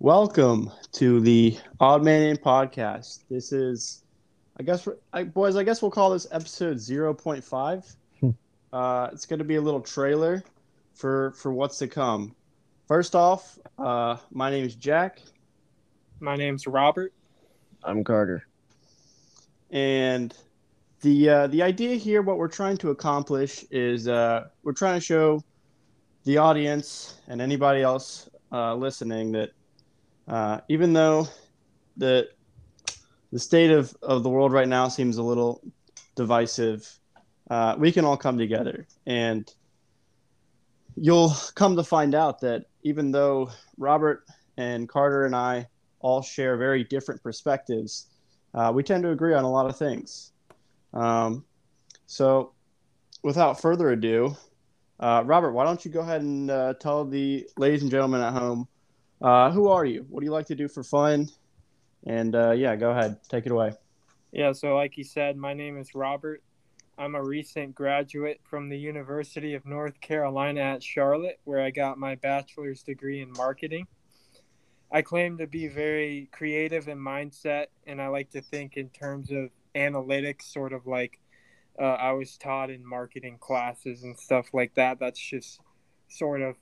Welcome to the Odd Man In podcast. This is, I guess, I, boys, I guess we'll call this episode 0.5. Hmm. uh, it's going to be a little trailer for for what's to come. First off, uh, my name is Jack, My name's Robert. I'm Carter. and the uh, the idea here, what we're trying to accomplish is uh, we're trying to show the audience and anybody else uh, listening that uh, even though the the state of, of the world right now seems a little divisive, uh, we can all come together. And you'll come to find out that even though Robert and Carter and I all share very different perspectives, uh, we tend to agree on a lot of things. Um, so, without further ado, uh, Robert, why don't you go ahead and uh, tell the ladies and gentlemen at home uh, who are you? What do you like to do for fun? And uh, yeah, go ahead, take it away. Yeah, so like you said, my name is Robert. I'm a recent graduate from the University of North Carolina at Charlotte, where I got my bachelor's degree in marketing. I claim to be very creative in mindset, and I like to think in terms of analytics, sort of like uh, I was taught in marketing classes and stuff like that. That's just sort of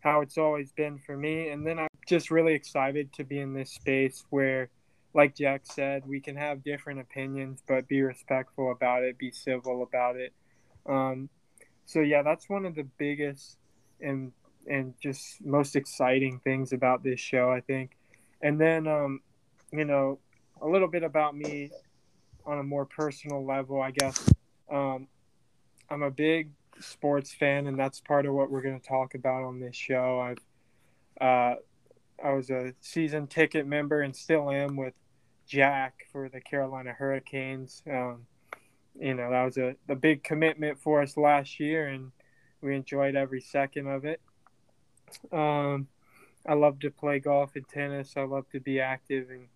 how it's always been for me. And then I'm just really excited to be in this space where, like Jack said, we can have different opinions, but be respectful about it, be civil about it. Um, so yeah, that's one of the biggest and and just most exciting things about this show, I think. And then, um, you know, a little bit about me on a more personal level, I guess. Um, I'm a big sports fan, and that's part of what we're going to talk about on this show. I've uh, I was a season ticket member and still am with Jack for the Carolina Hurricanes. Um, you know that was a, a big commitment for us last year, and we enjoyed every second of it. Um, I love to play golf and tennis. I love to be active and,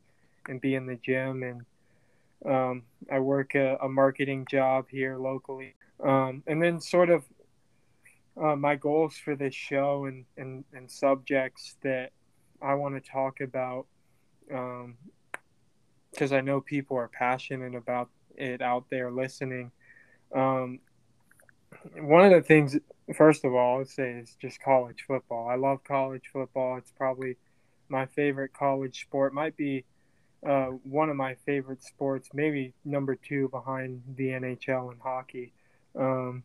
and be in the gym. And um, I work a, a marketing job here locally. Um, and then, sort of, uh, my goals for this show and, and, and subjects that I want to talk about because I know people are passionate about it out there listening. Um, one of the things, first of all, I'd say is just college football. I love college football. It's probably my favorite college sport. Might be uh, one of my favorite sports, maybe number two behind the NHL and hockey. Um,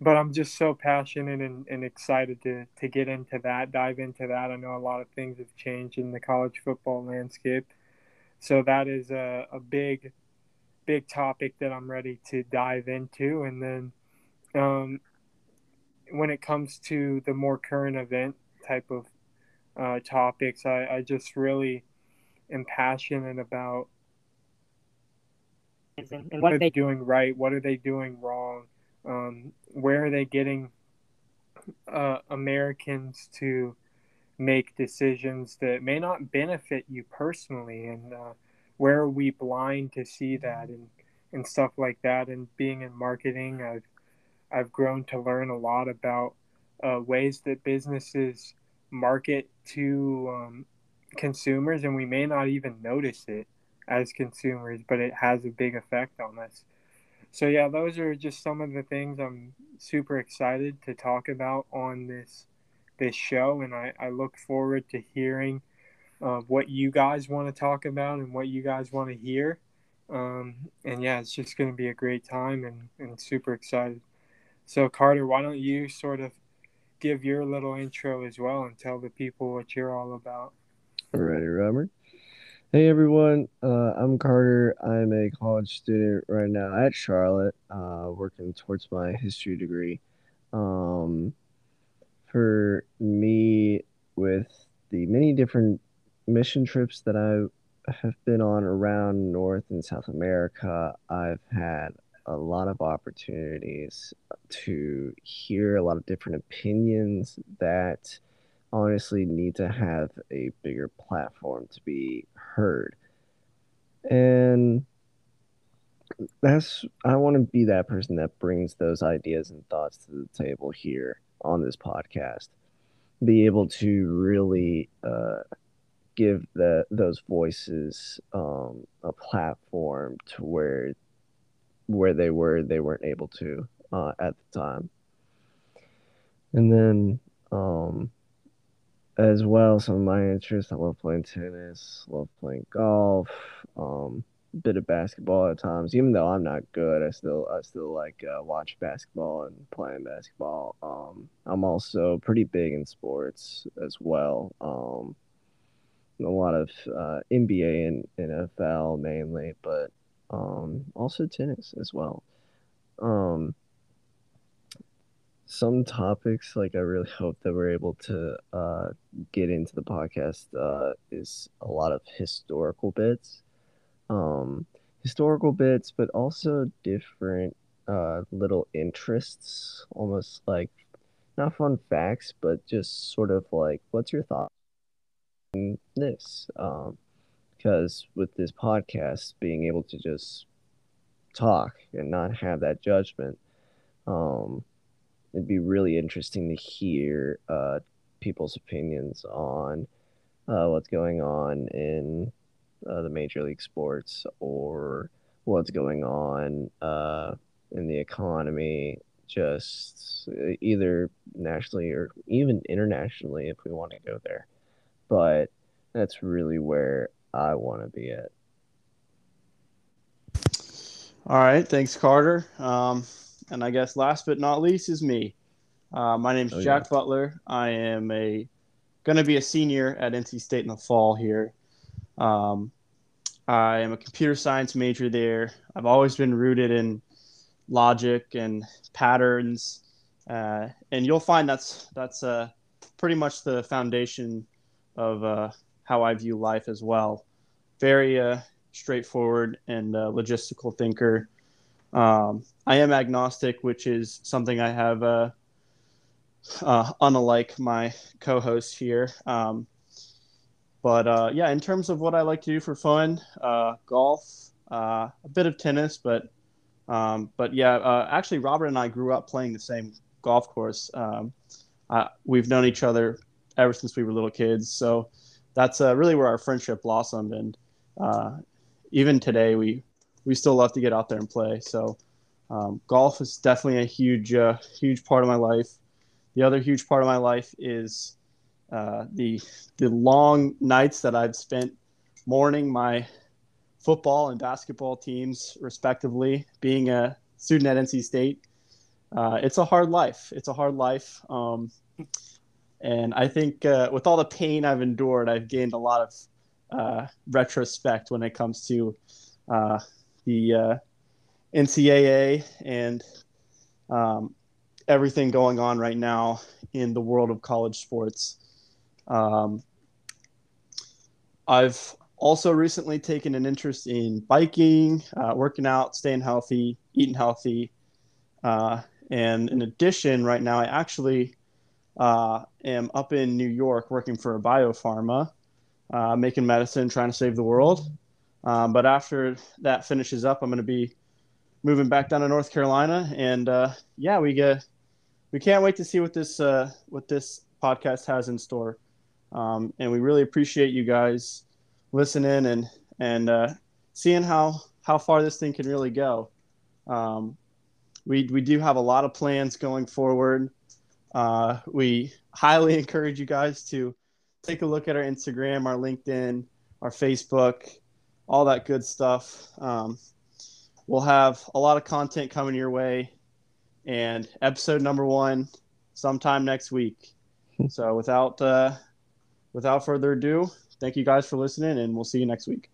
but I'm just so passionate and, and excited to, to get into that, dive into that. I know a lot of things have changed in the college football landscape. So that is a, a big, big topic that I'm ready to dive into. And then um, when it comes to the more current event type of uh, topics, I, I just really am passionate about and, what are they doing right? What are they doing wrong? Um, where are they getting uh, Americans to make decisions that may not benefit you personally? And uh, where are we blind to see that and, and stuff like that? And being in marketing, I've, I've grown to learn a lot about uh, ways that businesses market to um, consumers, and we may not even notice it as consumers, but it has a big effect on us. So yeah, those are just some of the things I'm super excited to talk about on this this show, and I, I look forward to hearing uh, what you guys want to talk about and what you guys want to hear. Um, and yeah, it's just going to be a great time, and, and super excited. So Carter, why don't you sort of give your little intro as well and tell the people what you're all about? Ready, Robert? Hey everyone, uh, I'm Carter. I'm a college student right now at Charlotte, uh, working towards my history degree. Um, for me, with the many different mission trips that I have been on around North and South America, I've had a lot of opportunities to hear a lot of different opinions that honestly need to have a bigger platform to be heard. And that's I want to be that person that brings those ideas and thoughts to the table here on this podcast. Be able to really uh, give the those voices um, a platform to where where they were they weren't able to uh, at the time. And then um, as well, some of my interests, I love playing tennis, love playing golf, um, bit of basketball at times. Even though I'm not good, I still I still like uh, watch basketball and playing basketball. Um, I'm also pretty big in sports as well. Um, a lot of uh, NBA and NFL mainly, but um, also tennis as well. Um, some topics like I really hope that we're able to uh, get into the podcast uh, is a lot of historical bits, um, historical bits, but also different uh, little interests, almost like not fun facts, but just sort of like, what's your thought on this? Um, because with this podcast, being able to just talk and not have that judgment, um, it'd be really interesting to hear uh, people's opinions on uh, what's going on in uh, the major league sports or what's going on uh, in the economy, just either nationally or even internationally if we want to go there. But that's really where I want to be at. All right, thanks, Carter. Um, and I guess last but not least is me. Uh, my name's oh, Jack yeah. Butler. I am a going to be a senior at NC State in the fall here. Um, I am a computer science major there. I've always been rooted in logic and patterns, uh, and you'll find that's that's uh, pretty much the foundation of uh, how I view life as well. Very uh, straightforward and uh, logistical thinker. Um, I am agnostic, which is something I have, uh, uh, unlike my co-host here. Um, but uh, yeah, in terms of what I like to do for fun, uh, golf, uh, a bit of tennis, but um, but yeah, uh, actually, Robert and I grew up playing the same golf course. Um, we've known each other ever since we were little kids, so that's really where our friendship blossomed. And even today, we we still love to get out there and play. So um, golf is definitely a huge uh, huge part of my life. The other huge part of my life is uh, the the long nights that I've spent mourning my football and basketball teams respectively. Being a student at NC State, uh, it's a hard life. It's a hard life. Um, and I think uh, with all the pain I've endured, I've gained a lot of uh, retrospect when it comes to uh, the uh, NCAA and um, everything going on right now in the world of college sports. Um, I've also recently taken an interest in biking, uh, working out, staying healthy, eating healthy. Uh, and in addition, right now, I actually uh, am up in New York working for a biopharma, uh, making medicine, trying to save the world. Um, but after that finishes up, I'm going to be moving back down to North Carolina, and uh, yeah, we get we can't wait to see what this uh, what this podcast has in store. Um, and we really appreciate you guys listening and and uh, seeing how how far this thing can really go. Um, we we do have a lot of plans going forward. Uh, we highly encourage you guys to take a look at our Instagram, our LinkedIn, our Facebook, all that good stuff. Um, we'll have a lot of content coming your way, and episode number one sometime next week. so without uh, without further ado, thank you guys for listening, and we'll see you next week.